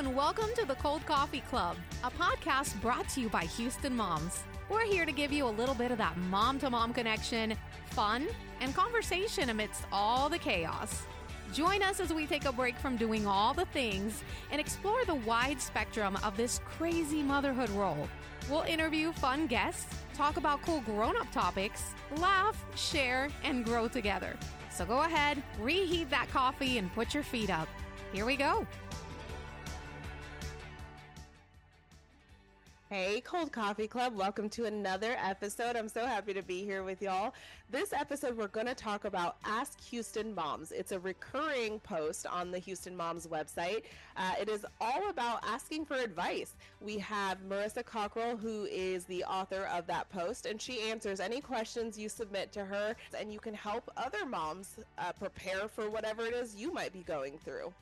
and welcome to the Cold Coffee Club, a podcast brought to you by Houston Moms. We're here to give you a little bit of that mom to mom connection, fun, and conversation amidst all the chaos. Join us as we take a break from doing all the things and explore the wide spectrum of this crazy motherhood role. We'll interview fun guests, talk about cool grown up topics, laugh, share, and grow together. So go ahead, reheat that coffee, and put your feet up. Here we go. Hey, Cold Coffee Club. Welcome to another episode. I'm so happy to be here with y'all. This episode, we're going to talk about Ask Houston Moms. It's a recurring post on the Houston Moms website. Uh, it is all about asking for advice. We have Marisa Cockrell, who is the author of that post, and she answers any questions you submit to her, and you can help other moms uh, prepare for whatever it is you might be going through.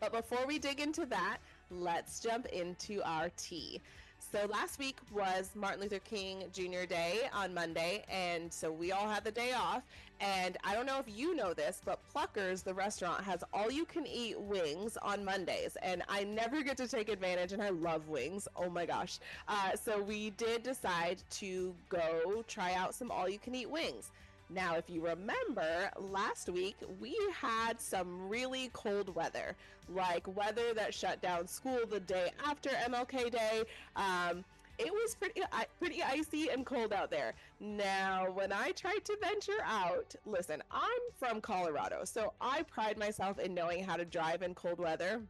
But before we dig into that, let's jump into our tea. So last week was Martin Luther King Jr. Day on Monday, and so we all had the day off. And I don't know if you know this, but Pluckers, the restaurant, has all you can eat wings on Mondays, and I never get to take advantage, and I love wings. Oh my gosh. Uh, so we did decide to go try out some all you can eat wings. Now, if you remember, last week we had some really cold weather, like weather that shut down school the day after MLK Day. Um, it was pretty pretty icy and cold out there. Now, when I tried to venture out, listen, I'm from Colorado, so I pride myself in knowing how to drive in cold weather.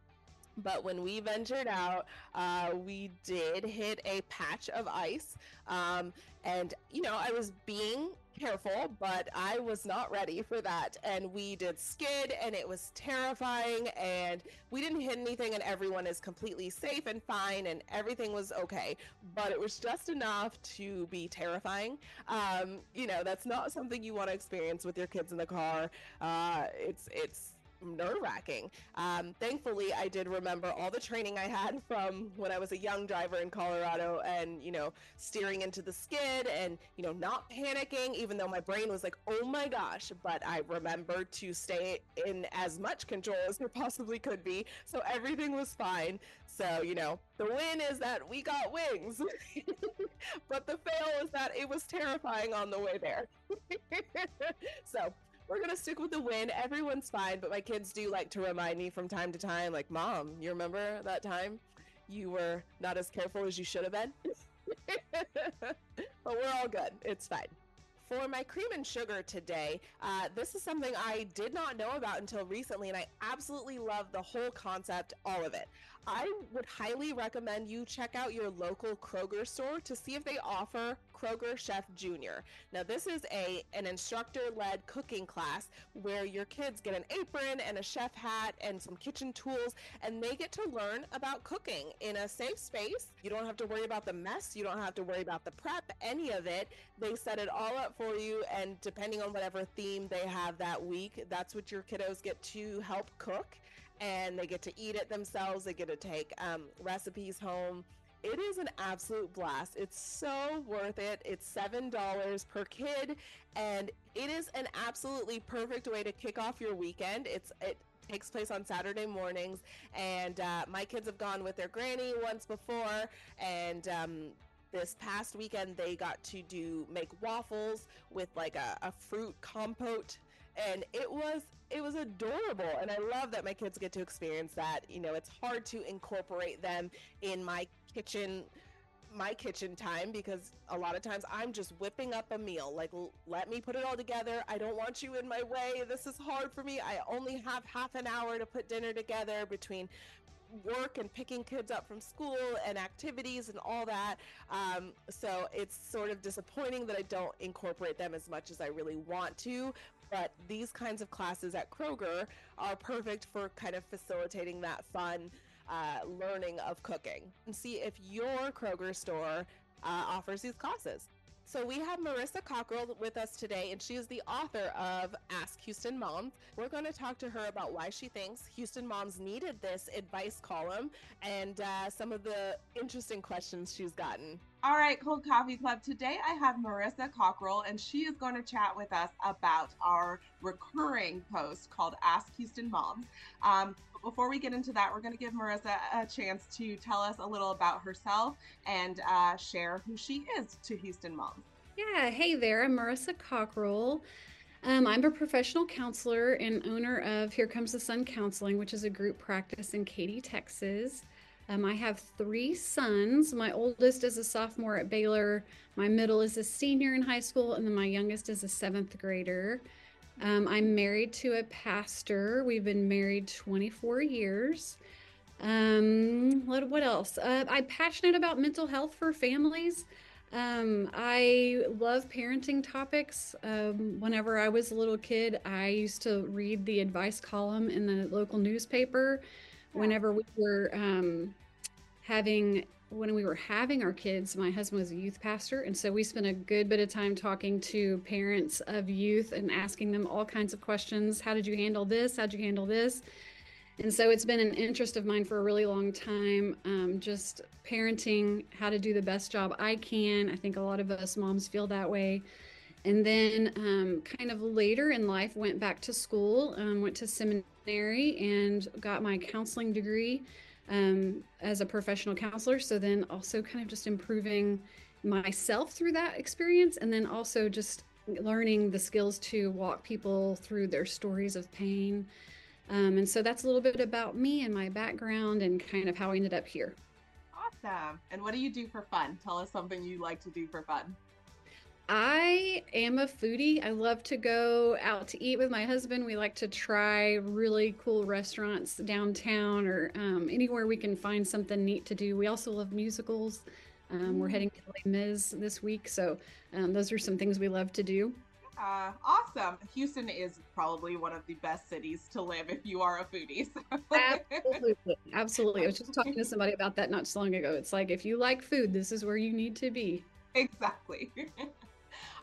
But when we ventured out, uh, we did hit a patch of ice. Um, and, you know, I was being careful, but I was not ready for that. And we did skid, and it was terrifying. And we didn't hit anything, and everyone is completely safe and fine, and everything was okay. But it was just enough to be terrifying. Um, you know, that's not something you want to experience with your kids in the car. Uh, it's it's nerve wracking. Um, thankfully, I did remember all the training I had from when I was a young driver in Colorado and, you know, steering into the skid and, you know, not panicking, even though my brain was like, oh my gosh. But I remembered to stay in as much control as there possibly could be. So everything was fine. So, you know, the win is that we got wings. but the fail is that it was terrifying on the way there. so we're gonna stick with the win. Everyone's fine, but my kids do like to remind me from time to time, like, "Mom, you remember that time you were not as careful as you should have been?" but we're all good. It's fine. For my cream and sugar today, uh, this is something I did not know about until recently, and I absolutely love the whole concept, all of it. I would highly recommend you check out your local Kroger store to see if they offer Kroger Chef Junior. Now, this is a an instructor-led cooking class where your kids get an apron and a chef hat and some kitchen tools, and they get to learn about cooking in a safe space. You don't have to worry about the mess. You don't have to worry about the prep, any of it. They set it all up for you, and depending on whatever theme they have that week, that's what your kiddos get to help cook and they get to eat it themselves. They get to take um, recipes home. It is an absolute blast. It's so worth it. It's $7 per kid, and it is an absolutely perfect way to kick off your weekend. It's it takes place on Saturday mornings, and uh, my kids have gone with their granny once before, and um, this past weekend they got to do make waffles with like a, a fruit compote and it was it was adorable and i love that my kids get to experience that you know it's hard to incorporate them in my kitchen my kitchen time because a lot of times I'm just whipping up a meal. Like, l- let me put it all together. I don't want you in my way. This is hard for me. I only have half an hour to put dinner together between work and picking kids up from school and activities and all that. Um, so it's sort of disappointing that I don't incorporate them as much as I really want to. But these kinds of classes at Kroger are perfect for kind of facilitating that fun uh, learning of cooking. And see if your Kroger store uh, offers these classes. So we have Marisa Cockrell with us today, and she is the author of Ask Houston Moms. We're going to talk to her about why she thinks Houston moms needed this advice column and uh, some of the interesting questions she's gotten. All right, Cold Coffee Club. Today I have Marisa Cockrell, and she is going to chat with us about our recurring post called Ask Houston Moms. Um, before we get into that, we're going to give Marisa a chance to tell us a little about herself and uh, share who she is to Houston Moms. Yeah, hey there. I'm Marisa Cockrell. Um, I'm a professional counselor and owner of Here Comes the Sun Counseling, which is a group practice in Katy, Texas. Um, I have three sons. My oldest is a sophomore at Baylor, my middle is a senior in high school, and then my youngest is a seventh grader. Um, I'm married to a pastor. We've been married 24 years. Um, what, what else? Uh, I'm passionate about mental health for families. Um, I love parenting topics. Um, whenever I was a little kid, I used to read the advice column in the local newspaper whenever we were um, having when we were having our kids my husband was a youth pastor and so we spent a good bit of time talking to parents of youth and asking them all kinds of questions. How did you handle this? How'd you handle this? And so it's been an interest of mine for a really long time um, just parenting how to do the best job i can. I think a lot of us moms feel that way and then um, kind of later in life went back to school um, went to seminary and got my counseling degree um, as a professional counselor. So then also kind of just improving myself through that experience and then also just learning the skills to walk people through their stories of pain. Um, and so that's a little bit about me and my background and kind of how I ended up here. Awesome. And what do you do for fun? Tell us something you like to do for fun. I am a foodie. I love to go out to eat with my husband. We like to try really cool restaurants downtown or um, anywhere we can find something neat to do. We also love musicals. Um, we're mm. heading to Les Mis this week, so um, those are some things we love to do. Uh, awesome. Houston is probably one of the best cities to live if you are a foodie. So. Absolutely. Absolutely. I was just talking to somebody about that not so long ago. It's like if you like food, this is where you need to be. Exactly.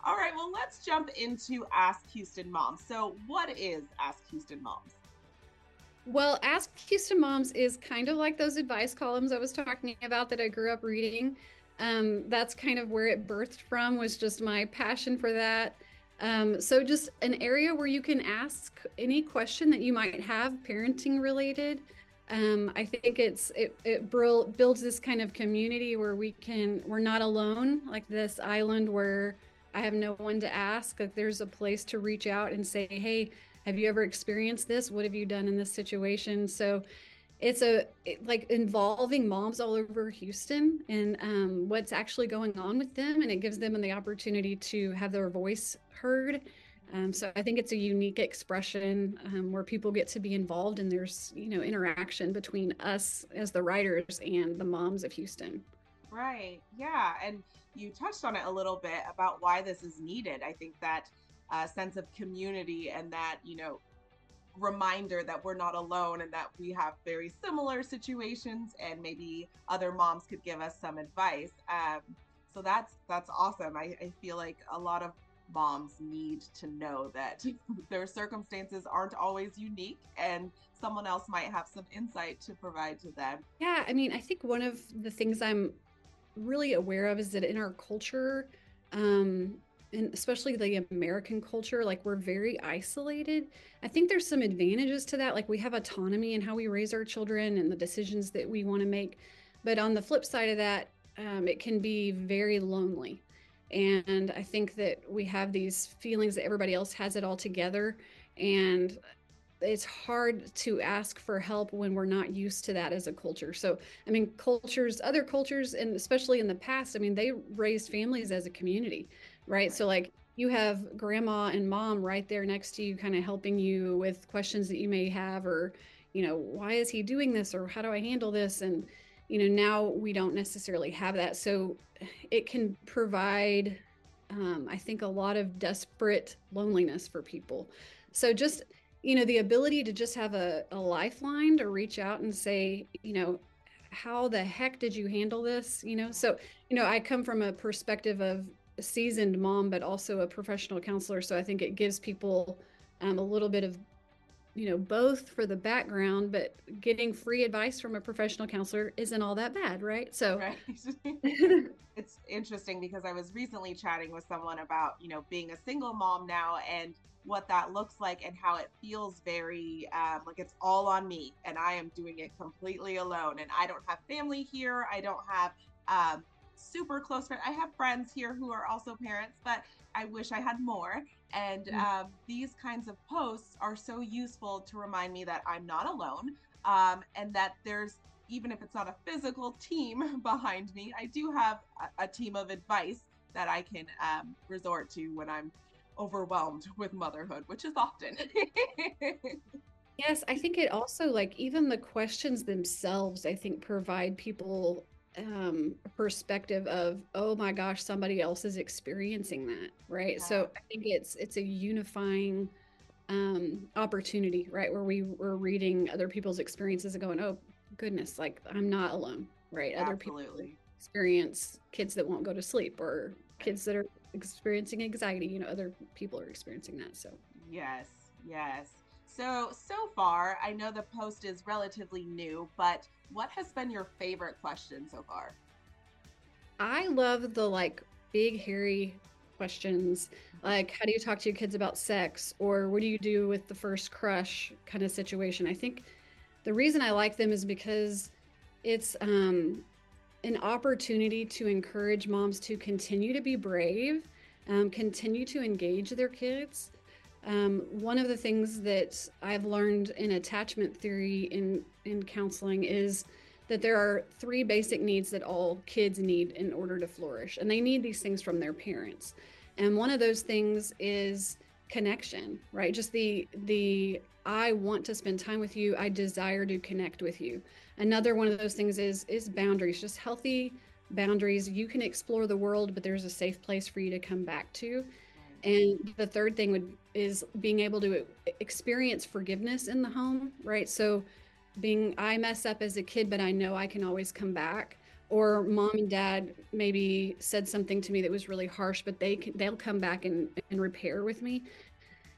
All right, well, let's jump into Ask Houston Moms. So, what is Ask Houston Moms? Well, Ask Houston Moms is kind of like those advice columns I was talking about that I grew up reading. Um, that's kind of where it birthed from, was just my passion for that. Um, so, just an area where you can ask any question that you might have, parenting related. Um, I think it's it, it builds this kind of community where we can we're not alone, like this island where I have no one to ask. Like there's a place to reach out and say, hey, have you ever experienced this? What have you done in this situation? So it's a it, like involving moms all over Houston and um, what's actually going on with them, and it gives them the opportunity to have their voice heard. Um, so I think it's a unique expression um, where people get to be involved, and there's you know interaction between us as the writers and the moms of Houston. Right. Yeah, and you touched on it a little bit about why this is needed. I think that uh, sense of community and that, you know, reminder that we're not alone and that we have very similar situations and maybe other moms could give us some advice. Um, so that's that's awesome. I, I feel like a lot of moms need to know that their circumstances aren't always unique and someone else might have some insight to provide to them. Yeah, I mean, I think one of the things I'm really aware of is that in our culture, um, and especially the American culture, like we're very isolated. I think there's some advantages to that. Like we have autonomy in how we raise our children and the decisions that we want to make. But on the flip side of that, um, it can be very lonely. And I think that we have these feelings that everybody else has it all together. And it's hard to ask for help when we're not used to that as a culture. So, I mean, cultures, other cultures, and especially in the past, I mean, they raised families as a community, right? So, like, you have grandma and mom right there next to you, kind of helping you with questions that you may have, or, you know, why is he doing this, or how do I handle this? And, you know, now we don't necessarily have that. So, it can provide, um, I think, a lot of desperate loneliness for people. So, just you know the ability to just have a, a lifeline to reach out and say you know how the heck did you handle this? You know so you know i come from a perspective of a seasoned mom but also a professional counselor so i think it gives people um, a little bit of you know, both for the background, but getting free advice from a professional counselor isn't all that bad, right? So right. it's interesting because I was recently chatting with someone about, you know, being a single mom now and what that looks like and how it feels very um, like it's all on me and I am doing it completely alone. And I don't have family here. I don't have um, super close friends. I have friends here who are also parents, but I wish I had more. And mm. um, these kinds of posts are so useful to remind me that I'm not alone um, and that there's, even if it's not a physical team behind me, I do have a, a team of advice that I can um, resort to when I'm overwhelmed with motherhood, which is often. yes, I think it also, like, even the questions themselves, I think provide people um perspective of oh my gosh somebody else is experiencing that right? Yeah. so i think it's it's a unifying um opportunity right? Where we were reading other people's experiences and going oh goodness like i'm not alone right? Other people experience kids that won't go to sleep or kids that are experiencing anxiety you know other people are experiencing that so. Yes yes. So so far i know the post is relatively new but what has been your favorite question so far? I love the like big, hairy questions. Like how do you talk to your kids about sex? Or what do you do with the first crush kind of situation? I think the reason i like them is because it's um, an opportunity to encourage moms to continue to be brave um, continue to engage their kids um, one of the things that I've learned in attachment theory in, in counseling is that there are three basic needs that all kids need in order to flourish, and they need these things from their parents. And one of those things is connection, right? Just the the I want to spend time with you. I desire to connect with you. Another one of those things is is boundaries, just healthy boundaries. You can explore the world, but there's a safe place for you to come back to. And the third thing would is being able to experience forgiveness in the home, right? So being I mess up as a kid, but I know I can always come back. Or mom and dad maybe said something to me that was really harsh, but they can, they'll come back and, and repair with me.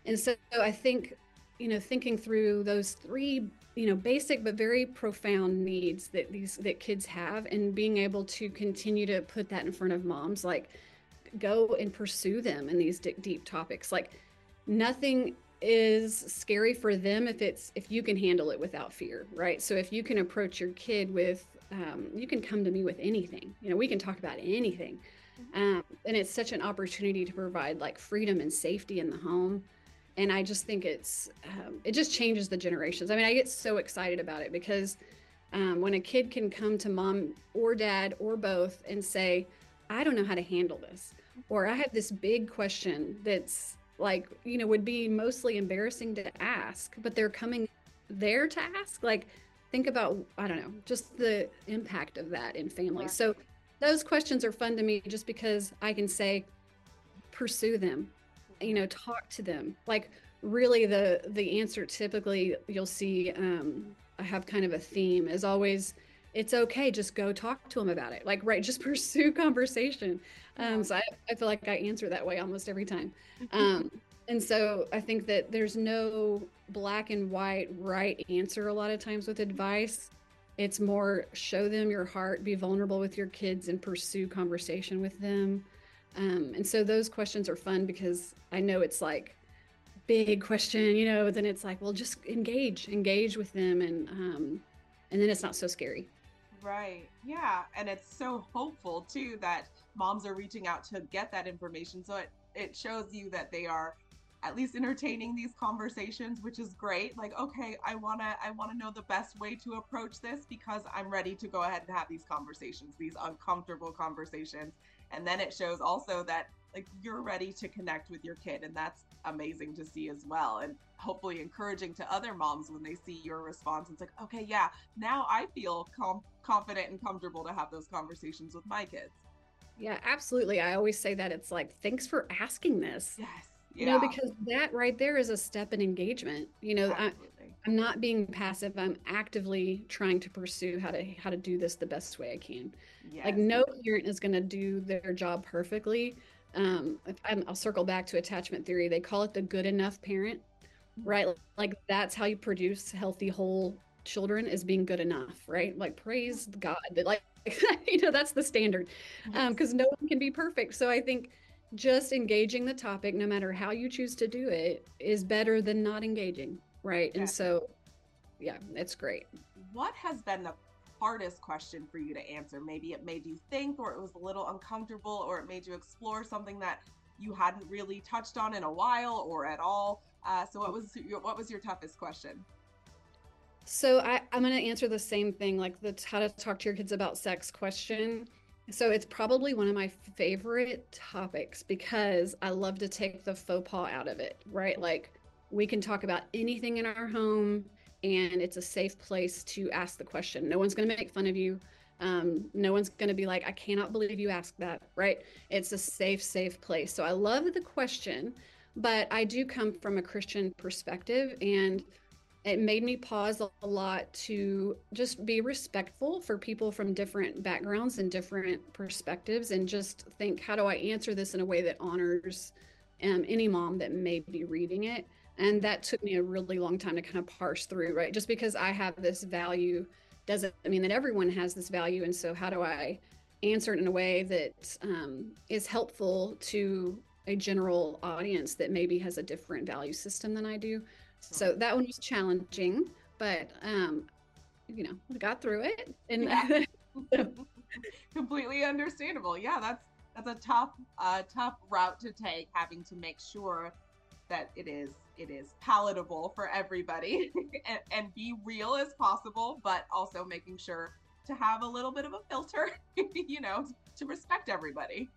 And so I think, you know, thinking through those three, you know, basic but very profound needs that these that kids have, and being able to continue to put that in front of moms, like go and pursue them in these deep, deep topics. Like nothing is scary for them if it's if you can handle it without fear, right? So if you can approach your kid with, um, you can come to me with anything. You know, we can talk about anything, mm-hmm. um, and it's such an opportunity to provide like freedom and safety in the home. And I just think it's um, it just changes the generations. I mean, I get so excited about it because um, when a kid can come to mom or dad or both and say, "I don't know how to handle this," or I have this big question that's like, you know, would be mostly embarrassing to ask, but they're coming there to ask. Like, think about, I don't know, just the impact of that in families. So those questions are fun to me just because I can say, pursue them, you know, talk to them. Like, really, the the answer typically you'll see. Um, I have kind of a theme is always it's okay just go talk to them about it. Like right just pursue conversation. Um, so I, I feel like i answer that way almost every time. Um, and so i think that there's no black and white right answer a lot of times with advice. It's more show them your heart be vulnerable with your kids and pursue conversation with them. Um, and so those questions are fun because i know it's like big question you know then it's like well just engage engage with them and um, and then it's not so scary Right. Yeah. And it's so hopeful too that moms are reaching out to get that information. So it, it shows you that they are at least entertaining these conversations, which is great. Like, okay, I wanna I wanna know the best way to approach this because I'm ready to go ahead and have these conversations, these uncomfortable conversations. And then it shows also that like you're ready to connect with your kid and that's amazing to see as well and hopefully encouraging to other moms when they see your response. It's like okay yeah now i feel com- confident and comfortable to have those conversations with my kids. Yeah absolutely. I always say that it's like thanks for asking this. Yes you know because that right there is a step in engagement. You know I, i'm not being passive. I'm actively trying to pursue how to how to do this the best way i can. Yes. like no parent is going to do their job perfectly um, i will circle back to attachment theory. They call it the good enough parent, right? Like that's how you produce healthy, whole children is being good enough, right? Like praise God. Like you know, that's the standard. Um, because no one can be perfect. So I think just engaging the topic, no matter how you choose to do it, is better than not engaging, right? And so yeah, it's great. What has been the hardest question for you to answer? Maybe it made you think, or it was a little uncomfortable, or it made you explore something that you hadn't really touched on in a while or at all. Uh, so, what was your, what was your toughest question? So I, I'm going to answer the same thing, like the how to talk to your kids about sex question. So it's probably one of my favorite topics because I love to take the faux pas out of it, right? Like we can talk about anything in our home and it's a safe place to ask the question. No one's going to make fun of you. Um, no one's going to be like, I cannot believe you asked that, right? It's a safe, safe place. So I love the question, but I do come from a Christian perspective and it made me pause a lot to just be respectful for people from different backgrounds and different perspectives and just think how do i answer this in a way that honors um, any mom that may be reading it and that took me a really long time to kind of parse through right? Just because i have this value doesn't mean that everyone has this value and so how do i answer it in a way that um, is helpful to a general audience that maybe has a different value system than i do? So that one was challenging but um you know i got through it. And yeah. completely understandable. Yeah that's that's a tough uh tough route to take having to make sure that it is it is palatable for everybody and, and be real as possible, but also making sure to have a little bit of a filter, you know, to respect everybody.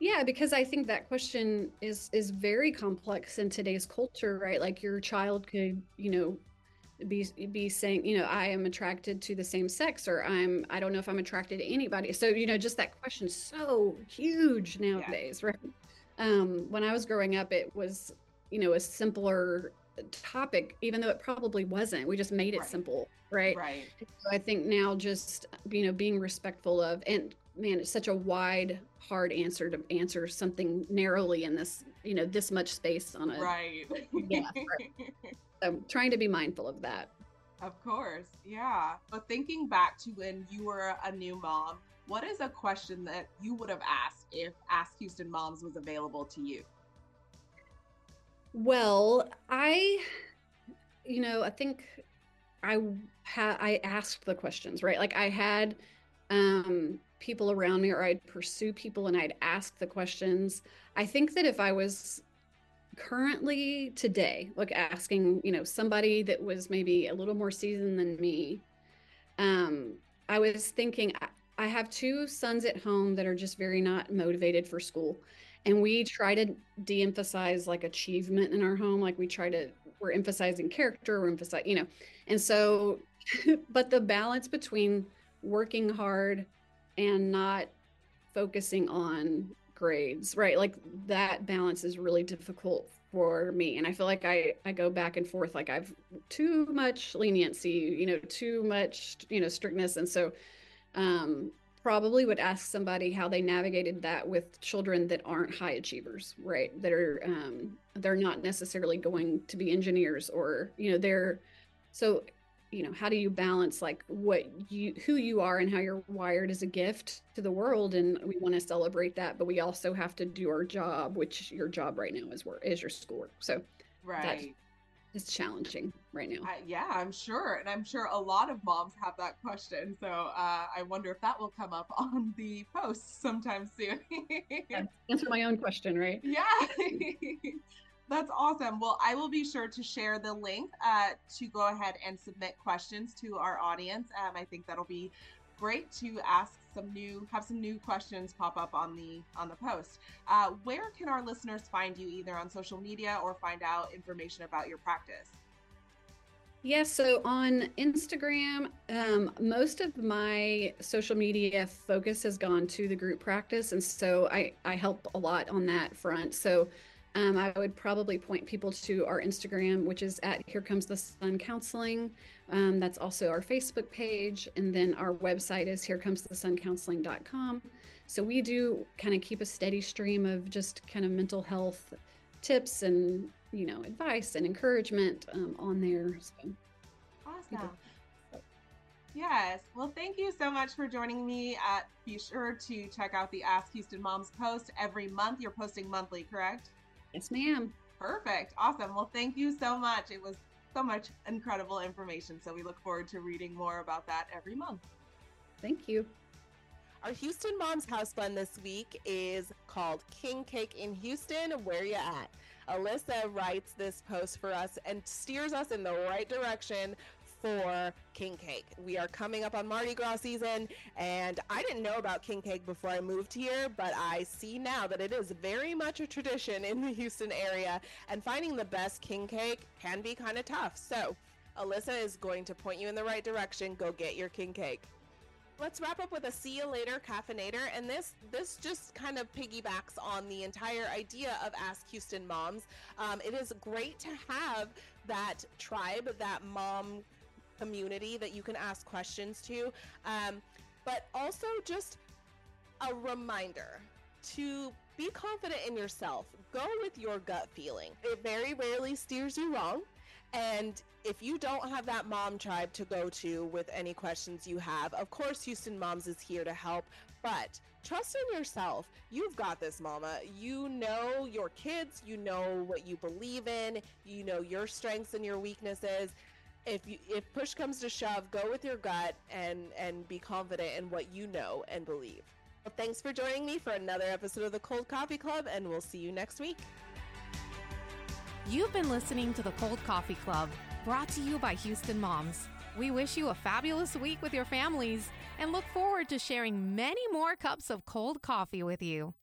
Yeah, because I think that question is is very complex in today's culture, right? Like your child could, you know, be be saying, you know, I am attracted to the same sex, or I'm I don't know if I'm attracted to anybody. So you know, just that question so huge nowadays, yeah. right? Um, when I was growing up, it was you know a simpler topic even though it probably wasn't. We just made it right. simple right? Right. So i think now just you know being respectful of and man it's such a wide hard answer to answer something narrowly in this you know this much space on a right. Yeah right. so trying to be mindful of that. Of course yeah. But thinking back to when you were a new mom what is a question that you would have asked if ask houston moms was available to you well, I, you know, I think I had I asked the questions right. Like I had um, people around me, or I'd pursue people and I'd ask the questions. I think that if I was currently today, like asking, you know, somebody that was maybe a little more seasoned than me, um, I was thinking. I have two sons at home that are just very not motivated for school and we try to de-emphasize like achievement in our home like we try to we're emphasizing character we're emphasizing you know. And so but the balance between working hard and not focusing on grades right? Like that balance is really difficult for me. And i feel like i i go back and forth like i've too much leniency you know too much you know strictness. And so um probably would ask somebody how they navigated that with children that aren't high achievers right? That are um, they're not necessarily going to be engineers or you know they're so you know how do you balance like what you who you are and how you're wired as a gift to the world? And we want to celebrate that but we also have to do our job which your job right now is work is your schoolwork. So right. it's challenging right now. Uh, yeah, I'm sure. And I'm sure a lot of moms have that question. So uh, I wonder if that will come up on the post sometime soon. yeah, answer my own question, right? Yeah. That's awesome. Well, I will be sure to share the link uh, to go ahead and submit questions to our audience. Um, I think that'll be great to ask some new have some new questions pop up on the on the post uh, where can our listeners find you either on social media or find out information about your practice yeah, so on Instagram, um, most of my social media focus has gone to the group practice, and so I I help a lot on that front. So um, I would probably point people to our Instagram, which is at Here Comes the Sun Counseling. Um, that's also our Facebook page. And then our website is herecomestothesuncounseling.com. So we do kind of keep a steady stream of just kind of mental health tips and you know, advice and encouragement um, on there. So, awesome. Yes. Well, thank you so much for joining me. At, be sure to check out the Ask Houston Moms post every month. You're posting monthly, correct? Yes, ma'am. Perfect. Awesome. Well, thank you so much. It was so much incredible information. So we look forward to reading more about that every month. Thank you. Our Houston Moms House Blend this week is called King Cake in Houston. Where you at? Elissa writes this post for us and steers us in the right direction for king cake. We are coming up on Mardi Gras season, and I didn't know about king cake before I moved here, but I see now that it is very much a tradition in the Houston area, and finding the best king cake can be kind of tough. So, Elissa is going to point you in the right direction. Go get your king cake. Let's wrap up with a see you later caffeinator, and this this just kind of piggybacks on the entire idea of Ask Houston Moms. Um, it is great to have that tribe, that mom community that you can ask questions to, um, but also just a reminder to be confident in yourself. Go with your gut feeling. It very rarely steers you wrong. And if you don't have that mom tribe to go to with any questions you have, of course, Houston Moms is here to help. But trust in yourself. You've got this, mama. You know your kids, you know what you believe in, you know your strengths and your weaknesses if you if push comes to shove, go with your gut and and be confident in what you know and believe. Well, thanks for joining me for another episode of the Cold Coffee Club, and we'll see you next week. You've been listening to the Cold Coffee Club, brought to you by Houston Moms. We wish you a fabulous week with your families and look forward to sharing many more cups of cold coffee with you.